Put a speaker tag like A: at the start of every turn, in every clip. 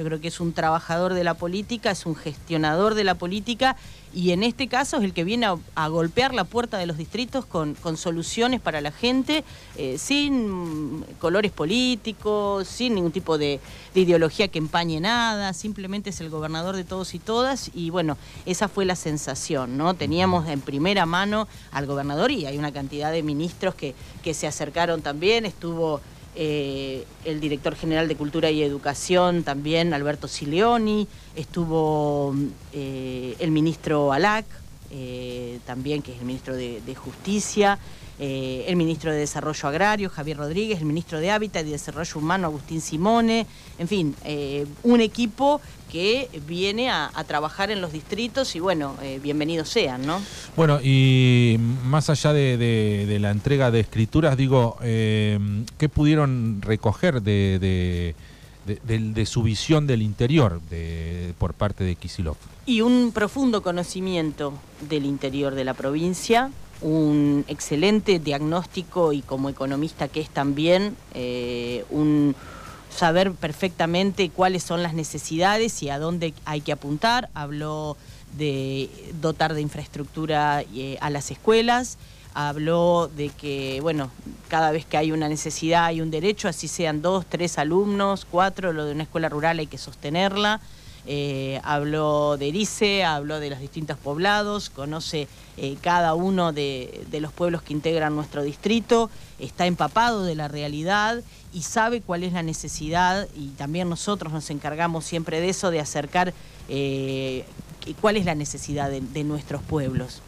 A: yo creo que es un trabajador de la política, es un gestionador de la política y en este caso es el que viene a, golpear la puerta de los distritos con, soluciones para la gente, eh, sin colores políticos, sin ningún tipo de, ideología que empañe nada, simplemente es el gobernador de todos y todas y bueno, esa fue la sensación, ¿no? Teníamos en primera mano al gobernador y hay una cantidad de ministros que, que se acercaron también, estuvo eh, el director general de Cultura y Educación también, Alberto Sileoni, estuvo eh, el ministro Alac, eh, también que es el ministro de Justicia, eh, el ministro de Desarrollo Agrario, Javier Rodríguez, el ministro de Hábitat y Desarrollo Humano, Agustín Simone, en fin, eh, un equipo que viene a, trabajar en los distritos y bueno, bienvenidos sean, ¿no?
B: Bueno, y más allá de, la entrega de escrituras, digo, ¿qué pudieron recoger de, su visión del interior por parte de Kisilov?
A: Y un profundo conocimiento del interior de la provincia, un excelente diagnóstico y como economista que es también eh, un saber perfectamente cuáles son las necesidades y a dónde hay que apuntar. Habló de dotar de infraestructura eh, a las escuelas, habló de que, bueno, cada vez que hay una necesidad hay un derecho, así sean dos, tres alumnos, cuatro, lo de una escuela rural hay que sostenerla. Eh, habló de Erice, habló de los distintos poblados, conoce eh, cada uno de, los pueblos que integran nuestro distrito, está empapado de la realidad y sabe cuál es la necesidad y también nosotros nos encargamos siempre de eso, de acercar eh, cuál es la necesidad de nuestros pueblos.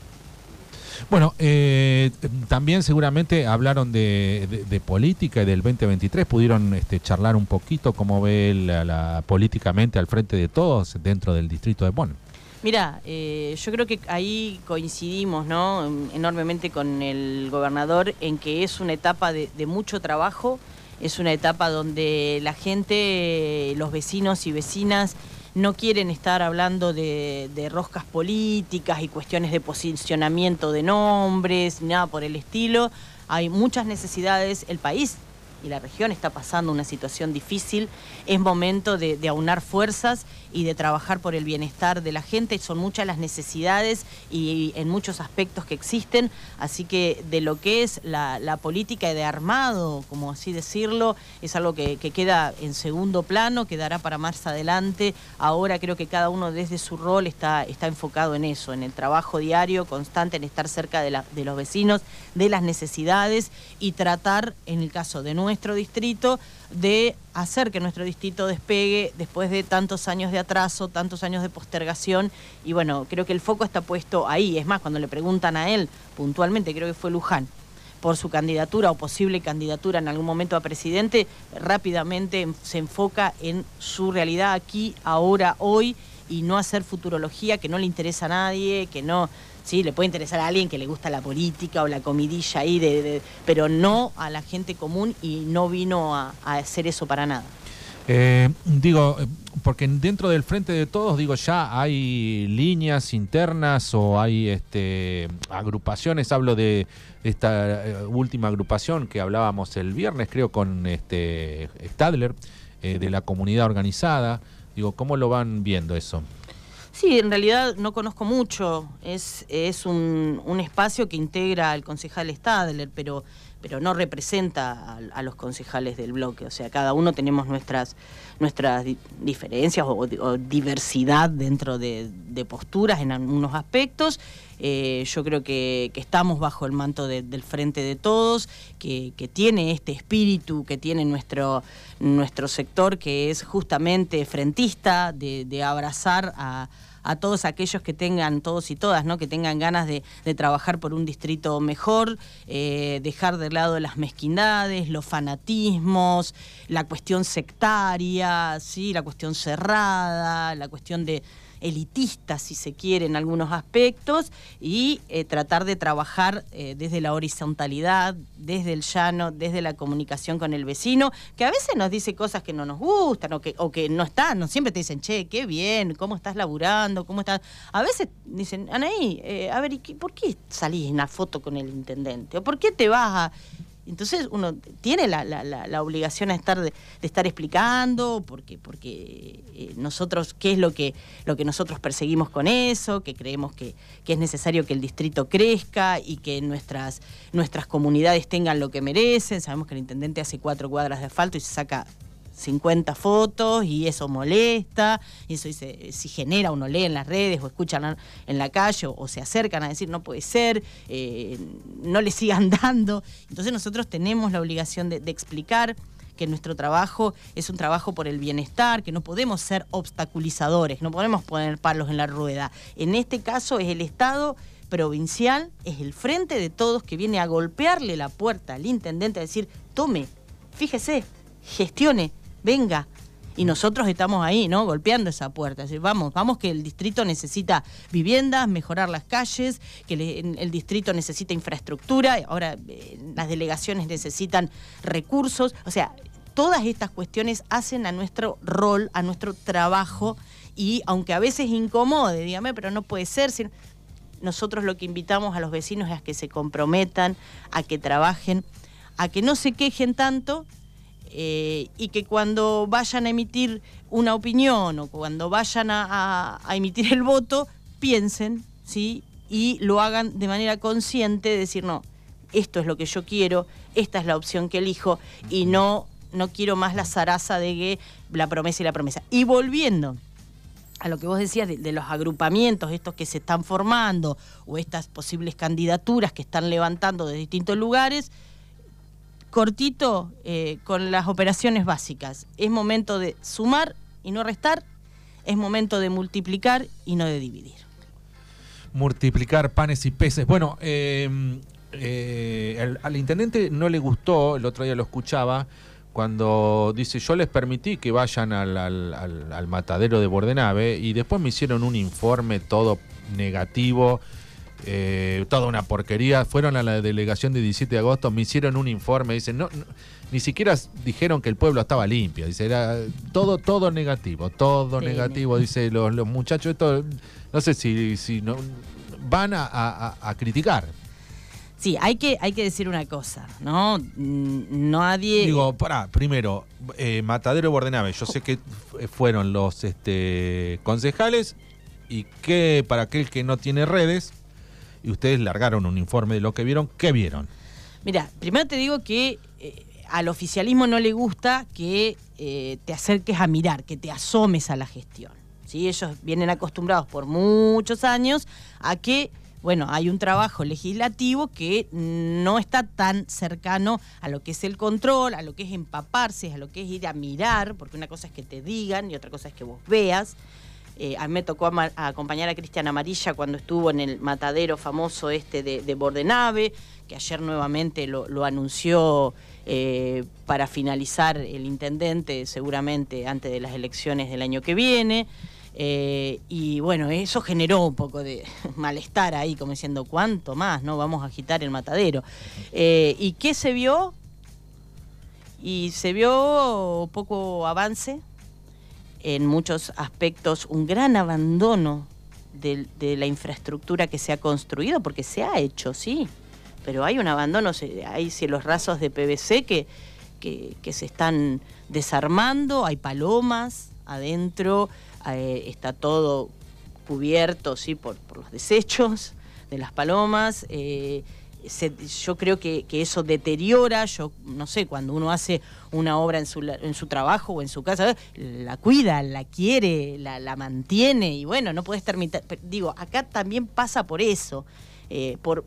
B: Bueno, eh, también seguramente hablaron de, política y del 2023. ¿Pudieron este, charlar un poquito cómo ve la, políticamente al frente de todos dentro del distrito de Bonn?
A: Mira, eh, yo creo que ahí coincidimos ¿no? enormemente con el gobernador en que es una etapa de mucho trabajo, es una etapa donde la gente, los vecinos y vecinas no quieren estar hablando de, roscas políticas y cuestiones de posicionamiento de nombres, nada por el estilo. Hay muchas necesidades, el país y la región está pasando una situación difícil, es momento de, aunar fuerzas y de trabajar por el bienestar de la gente. Son muchas las necesidades y, en muchos aspectos que existen, así que de lo que es la, política de armado, como así decirlo, es algo que, queda en segundo plano, quedará para más adelante. Ahora creo que cada uno desde su rol está, está enfocado en eso, en el trabajo diario, constante, en estar cerca de, los vecinos, de las necesidades y tratar, en el caso de nuevo, nuestro distrito de hacer que nuestro distrito despegue después de tantos años de atraso, tantos años de postergación. Y bueno, creo que el foco está puesto ahí. Es más, cuando le preguntan a él puntualmente, creo que fue Luján, por su candidatura o posible candidatura en algún momento a presidente, rápidamente se enfoca en su realidad aquí, ahora, hoy, y no hacer futurología que no le interesa a nadie, que no ¿sí? Le puede interesar a alguien que le gusta la política o la comidilla ahí, pero no a la gente común y no vino a, hacer eso para nada.
B: Eh, digo, eh, porque dentro del frente de todos, digo, ya hay líneas internas o hay este, agrupaciones, hablo de esta eh, última agrupación que hablábamos el viernes, creo, con este Stadler, de la comunidad organizada. Digo, ¿cómo lo van viendo eso?
A: Sí, en realidad no conozco mucho. Es, es un, un espacio que integra al concejal Stadler, pero, pero no representa a, los concejales del bloque. O sea, cada uno tenemos nuestras, nuestras diferencias o, diversidad dentro de, posturas en algunos aspectos. Eh, yo creo que, estamos bajo el manto del frente de todos, que, tiene este espíritu que tiene nuestro, nuestro sector, que es justamente frentista, de abrazar a todos aquellos que tengan, todos y todas, ¿no? que tengan ganas de, trabajar por un distrito mejor, eh, dejar de lado las mezquindades, los fanatismos, la cuestión sectaria, ¿sí? la cuestión cerrada, la cuestión de elitista, si se quiere, en algunos aspectos, y eh, tratar de trabajar eh, desde la horizontalidad, desde el llano, desde la comunicación con el vecino, que a veces nos dice cosas que no nos gustan o que, no están, no siempre te dicen, che, qué bien, cómo estás laburando, cómo estás. A veces dicen, Anaí, eh, a ver, ¿por qué salís en la foto con el intendente? ¿O por qué te vas a.? Entonces uno tiene la, la, obligación de estar, de, estar explicando, porque, porque eh, nosotros, qué es lo que, lo que nosotros perseguimos con eso, que creemos que, que, es necesario que el distrito crezca y que nuestras, nuestras comunidades tengan lo que merecen. Sabemos que el intendente hace cuatro cuadras de asfalto y se saca 50 fotos y eso molesta, y eso dice, si genera, uno lee en las redes o escuchan en la calle o, se acercan a decir no puede ser, eh, no le sigan dando. Entonces nosotros tenemos la obligación de, explicar que nuestro trabajo es un trabajo por el bienestar, que no podemos ser obstaculizadores, no podemos poner palos en la rueda. En este caso es el Estado provincial, es el frente de todos que viene a golpearle la puerta al intendente a decir, tome, fíjese, gestione, venga. Y nosotros estamos ahí, ¿no? Golpeando esa puerta. decir, vamos, vamos que el distrito necesita viviendas, mejorar las calles, que el distrito necesita infraestructura, ahora eh, las delegaciones necesitan recursos. O sea, todas estas cuestiones hacen a nuestro rol, a nuestro trabajo, y aunque a veces incomode, dígame, pero no puede ser. nosotros lo que invitamos a los vecinos es a que se comprometan, a que trabajen, a que no se quejen tanto eh, y que cuando vayan a emitir una opinión o cuando vayan a, emitir el voto, piensen, ¿sí? Y lo hagan de manera consciente, de decir, no, esto es lo que yo quiero, esta es la opción que elijo y no, no quiero más la zaraza de que la promesa y la promesa. Y volviendo a lo que vos decías de, de, los agrupamientos, estos que se están formando, o estas posibles candidaturas que están levantando de distintos lugares, cortito eh, con las operaciones básicas. Es momento de sumar y no restar, es momento de multiplicar y no de dividir.
B: Multiplicar panes y peces. Bueno, em, eh, al, intendente no le gustó, el otro día lo escuchaba, cuando dice yo les permití que vayan al, al matadero de Bordenave y después me hicieron un informe todo negativo eh, toda una porquería. Fueron a la delegación de 17 de agosto, me hicieron un informe, dicen, no, ni siquiera dijeron que el pueblo estaba limpio, dice, era todo, todo negativo, todo negativo, dice los, muchachos, esto, no sé si, si no, van a, criticar.
A: Sí, hay que, hay que decir una cosa, ¿no? Nadie.
B: Digo, para, primero, eh, Matadero Bordenave, yo sé que fueron los este, concejales y que para aquel que no tiene redes, y ustedes largaron un informe de lo que vieron. ¿Qué vieron?
A: Mira, primero te digo que eh, al oficialismo no le gusta que eh, te acerques a mirar, que te asomes a la gestión. ¿sí? Ellos vienen acostumbrados por muchos años a que, bueno, hay un trabajo legislativo que no está tan cercano a lo que es el control, a lo que es empaparse, a lo que es ir a mirar, porque una cosa es que te digan y otra cosa es que vos veas. Eh, a mí me tocó acompañar a Cristian Amarilla cuando estuvo en el matadero famoso este de, Bordenave, que ayer nuevamente lo, anunció eh, para finalizar el intendente, seguramente antes de las elecciones del año que viene. Eh, y bueno, eso generó un poco de malestar ahí, como diciendo, ¿cuánto más? ¿No? Vamos a agitar el matadero. ¿Y qué se vio? Y se vio poco avance, en muchos aspectos un gran abandono de, la infraestructura que se ha construido, porque se ha hecho, sí, pero hay un abandono, hay cielos rasos de PVC que, que, se están desarmando, hay palomas adentro, eh, está todo cubierto sí, por, los desechos de las palomas. Eh, yo creo que, eso deteriora, yo no sé, cuando uno hace una obra en su, en su trabajo o en su casa, la cuida, la quiere, la, la mantiene y bueno, no puedes terminar, digo, acá también pasa por eso. Eh, por,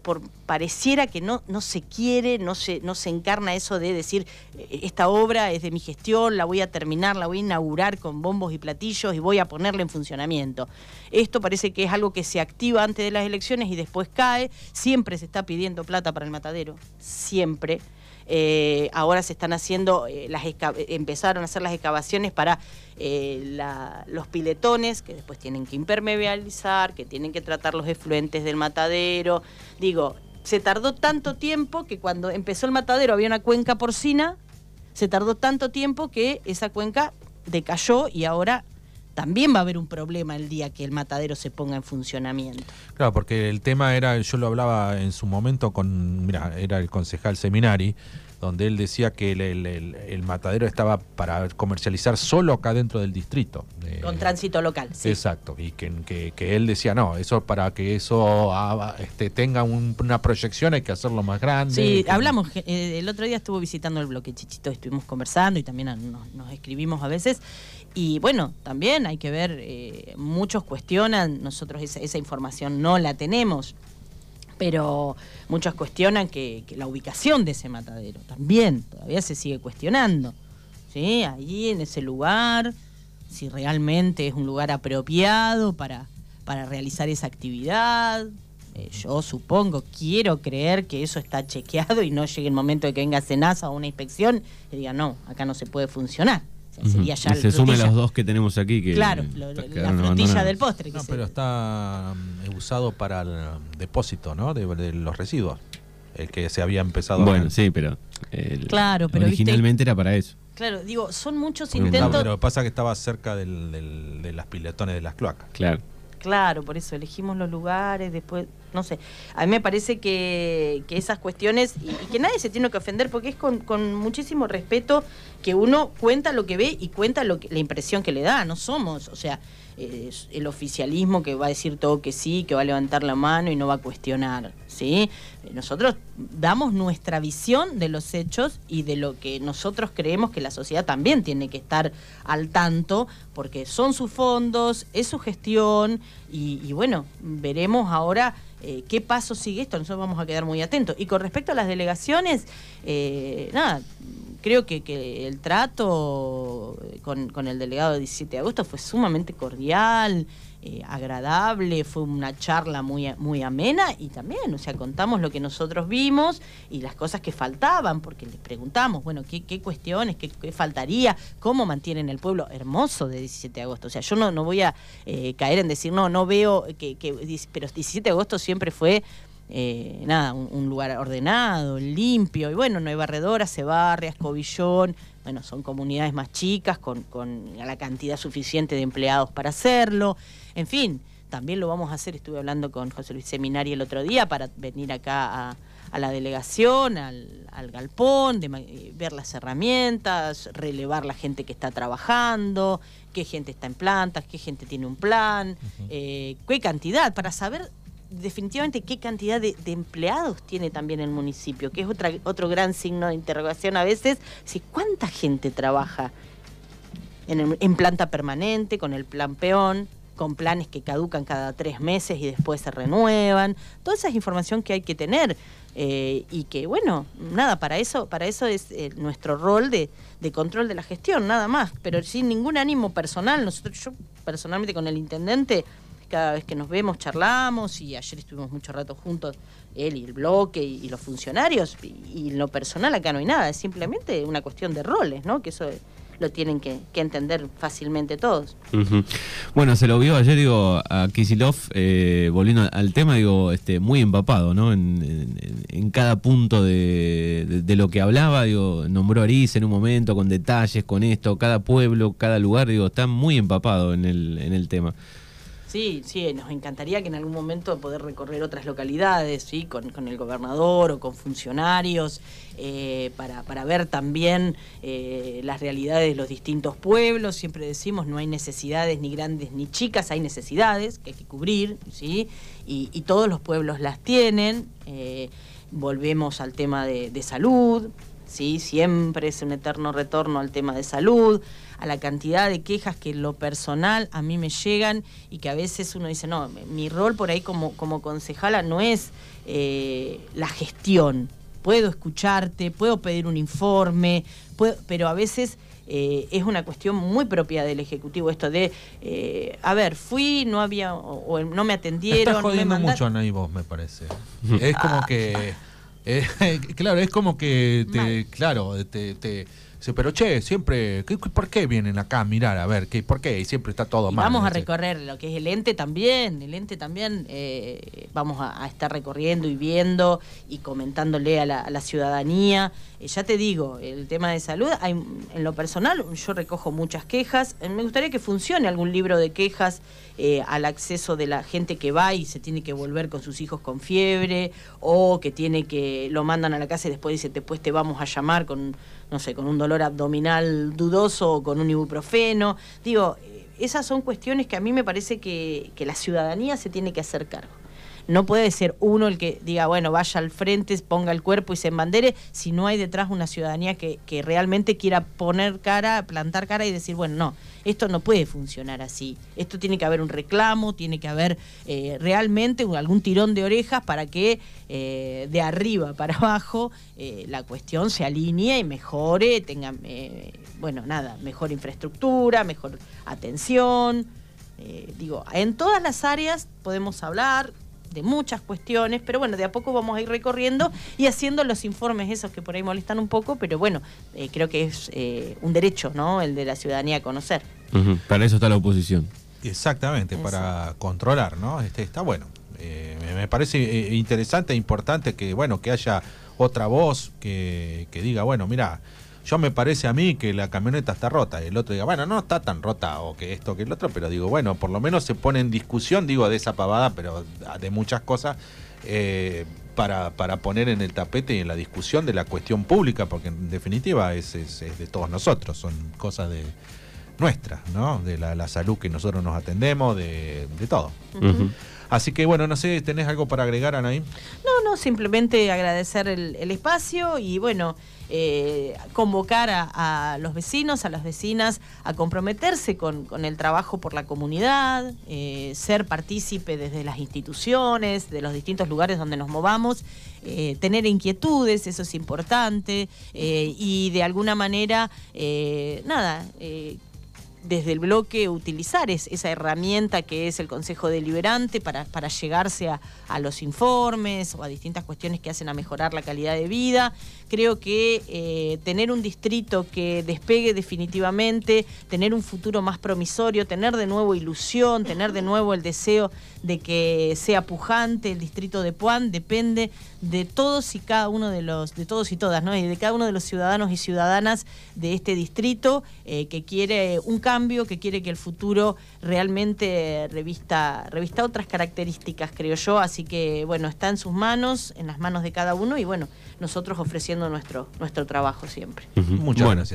A: pareciera que no, no se quiere, no se, no se encarna eso de decir, eh, esta obra es de mi gestión, la voy a terminar, la voy a inaugurar con bombos y platillos y voy a ponerla en funcionamiento. Esto parece que es algo que se activa antes de las elecciones y después cae. Siempre se está pidiendo plata para el matadero, siempre. Eh, ahora se están haciendo, eh, las empezaron a hacer las excavaciones para eh, los piletones, que después tienen que impermeabilizar, que tienen que tratar los efluentes del matadero. Digo, se tardó tanto tiempo que cuando empezó el matadero había una cuenca porcina, se tardó tanto tiempo que esa cuenca decayó y ahora también va a haber un problema el día que el matadero se ponga en funcionamiento.
B: Claro, porque el tema era, yo lo hablaba en su momento con, mira, era el concejal Seminari, donde él decía que el, matadero estaba para comercializar solo acá dentro del distrito.
A: Con tránsito local,
B: sí. Exacto, y que, que, él decía, no, eso para que eso este, tenga una proyección hay que hacerlo más grande.
A: Sí, hablamos, eh, el otro día estuvo visitando el bloque Chichito, estuvimos conversando y también nos, escribimos a veces. Y bueno, también hay que ver, eh, muchos cuestionan, nosotros esa información no la tenemos pero muchos cuestionan que, la ubicación de ese matadero también todavía se sigue cuestionando. ¿sí? Ahí en ese lugar, si realmente es un lugar apropiado para, para realizar esa actividad. Eh, yo supongo, quiero creer que eso está chequeado y no llegue el momento de que venga Senasa o una inspección y diga, no, acá no se puede funcionar
C: y se sumen los dos que tenemos aquí. Que
A: claro, la frutilla del postre.
B: no, pero está mm, usado para el depósito ¿no? de, los residuos. El que se había empezado
C: Bueno, sí, pero,
A: claro, pero
C: originalmente era para eso.
A: Claro, digo, son muchos intentos.
B: pero pasa que estaba cerca de las piletones de las cloacas.
C: Claro.
A: Claro, por eso elegimos los lugares, después, no sé. A mí me parece que, esas cuestiones, y, que nadie se tiene que ofender, porque es con, con muchísimo respeto que uno cuenta lo que ve y cuenta lo que, la impresión que le da, no somos, o sea, el oficialismo que va a decir todo que sí, que va a levantar la mano y no va a cuestionar, ¿sí? Nosotros damos nuestra visión de los hechos y de lo que nosotros creemos que la sociedad también tiene que estar al tanto, porque son sus fondos, es su gestión y, bueno, veremos ahora eh, qué paso sigue esto, nosotros vamos a quedar muy atentos. Y con respecto a las delegaciones, eh, nada, creo que, el trato con, el delegado de 17 de agosto fue sumamente cordial, eh, agradable, fue una charla muy, muy amena y también, o sea, contamos lo que nosotros vimos y las cosas que faltaban, porque les preguntamos, bueno, qué, cuestiones, qué, faltaría, cómo mantienen el pueblo hermoso de 17 de agosto. O sea, yo no, no voy a eh, caer en decir, no, no veo que, que, pero 17 de agosto siempre fue eh, nada, un, lugar ordenado, limpio, y bueno, no hay barredora, se barre, escobillón, bueno, son comunidades más chicas con, con la cantidad suficiente de empleados para hacerlo, en fin, también lo vamos a hacer, estuve hablando con José Luis Seminari el otro día para venir acá a, la delegación, al, galpón, de, eh, ver las herramientas, relevar la gente que está trabajando, qué gente está en plantas, qué gente tiene un plan, eh, qué cantidad, para saber definitivamente qué cantidad de, empleados tiene también el municipio, que es otra, otro gran signo de interrogación a veces, si cuánta gente trabaja en, planta permanente, con el plan peón, con planes que caducan cada tres meses y después se renuevan, toda esa es información que hay que tener. Eh, y que bueno, nada, para eso, para eso es eh, nuestro rol de, de, control de la gestión, nada más, pero sin ningún ánimo personal. Nosotros, yo personalmente con el intendente, cada vez que nos vemos charlamos y ayer estuvimos mucho rato juntos, él y el bloque y, los funcionarios, y, en lo personal acá no hay nada, es simplemente una cuestión de roles, ¿no? Que eso lo tienen que, entender fácilmente todos.
C: Bueno, se lo vio ayer, digo, a Kisilov, eh, volviendo al tema, digo, este, muy empapado, ¿no? En, cada punto de, lo que hablaba, digo, nombró Ariz en un momento, con detalles, con esto, cada pueblo, cada lugar, digo, está muy empapado en el, en el tema.
A: Sí, sí, nos encantaría que en algún momento poder recorrer otras localidades, ¿sí? con, el gobernador o con funcionarios, eh, para, para, ver también eh, las realidades de los distintos pueblos. Siempre decimos, no hay necesidades ni grandes ni chicas, hay necesidades que hay que cubrir, ¿sí? y, todos los pueblos las tienen. Eh, volvemos al tema de, de salud, ¿sí? siempre es un eterno retorno al tema de salud a la cantidad de quejas que en lo personal a mí me llegan y que a veces uno dice, no, mi rol por ahí como, como concejala no es eh, la gestión. Puedo escucharte, puedo pedir un informe, pero a veces eh, es una cuestión muy propia del Ejecutivo esto de, eh, a ver, fui, no había, o, no me atendieron.
B: Está jodiendo mucho a vos, me parece. Es como que... claro, es como que, te, claro, te Dice, pero che, siempre, ¿qué- qué- ¿por qué vienen acá a mirar? A ver, ¿qué, ¿por qué? Y siempre está todo
A: Y
B: mal.
A: vamos a recorrer lo que es el ente también, el ente también eh, vamos a, a estar recorriendo y viendo y comentándole a la, a la ciudadanía. Eh, ya te digo, el tema de salud, hay, en lo personal yo recojo muchas quejas. Eh, Me gustaría que funcione algún libro de quejas eh, al acceso de la gente que va y se tiene que volver con sus hijos con fiebre o que tiene que lo mandan a la casa y después dice después te vamos a llamar con no sé con un dolor abdominal dudoso o con un ibuprofeno. Digo eh, esas son cuestiones que a mí me parece que, que la ciudadanía se tiene que hacer cargo no puede ser uno el que diga, bueno, vaya al frente, ponga el cuerpo y se embandere, si no hay detrás una ciudadanía que, que realmente quiera poner cara, plantar cara y decir, bueno, no, esto no puede funcionar así. Esto tiene que haber un reclamo, tiene que haber eh, realmente algún tirón de orejas para que eh, de arriba para abajo eh, la cuestión se alinee y mejore, tenga, bueno, nada, mejor infraestructura, mejor atención. Digo, en todas las áreas podemos hablar de muchas cuestiones, pero bueno, de a poco vamos a ir recorriendo y haciendo los informes esos que por ahí molestan un poco, pero bueno, eh, creo que es eh, un derecho, ¿no? El de la ciudadanía a conocer.
C: Para eso está la oposición.
B: Exactamente,
A: Eso.
B: para controlar, ¿no? Este, está bueno. Eh, me- parece interesante e importante que, bueno, que haya otra voz que, que diga, bueno, mira, yo me parece a mí que la camioneta está rota. Y el otro diga, bueno, no está tan rota o que esto, que el otro, pero digo, bueno, por lo menos se pone en discusión, digo, de esa pavada, pero de muchas cosas, eh, para, para poner en el tapete y en la discusión de la cuestión pública, porque en definitiva es, es- de todos nosotros, son cosas de nuestras, ¿no? De la, salud que nosotros nos atendemos, de, de todo.
C: Ujú.
B: Así que bueno, no sé, ¿tenés algo para agregar, Anaí?
A: No, no, simplemente agradecer el, el espacio y bueno, eh, convocar a, los vecinos, a las vecinas a comprometerse con, el trabajo por la comunidad, eh, ser partícipe desde las instituciones, de los distintos lugares donde nos movamos, eh, tener inquietudes, eso es importante, eh, y de alguna manera, nada, desde el bloque utilizar es- esa herramienta que es el Consejo Deliberante para, para llegarse a, a los informes o a distintas cuestiones que hacen a mejorar la calidad de vida. Creo que eh, tener un distrito que despegue definitivamente, tener un futuro más promisorio, tener de nuevo ilusión, tener de nuevo el deseo de que sea pujante el distrito de Puan, depende de todos y cada uno de los, de todos y todas, ¿no? Y de cada uno de los ciudadanos y ciudadanas de este distrito eh, que quiere un cambio, que quiere que el futuro realmente revista, revista otras características, creo yo. Así que, bueno, está en sus manos, en las manos de cada uno, y bueno, nosotros ofreciendo nuestro, nuestro trabajo siempre.
B: Muchas
C: Bueno,
B: gracias.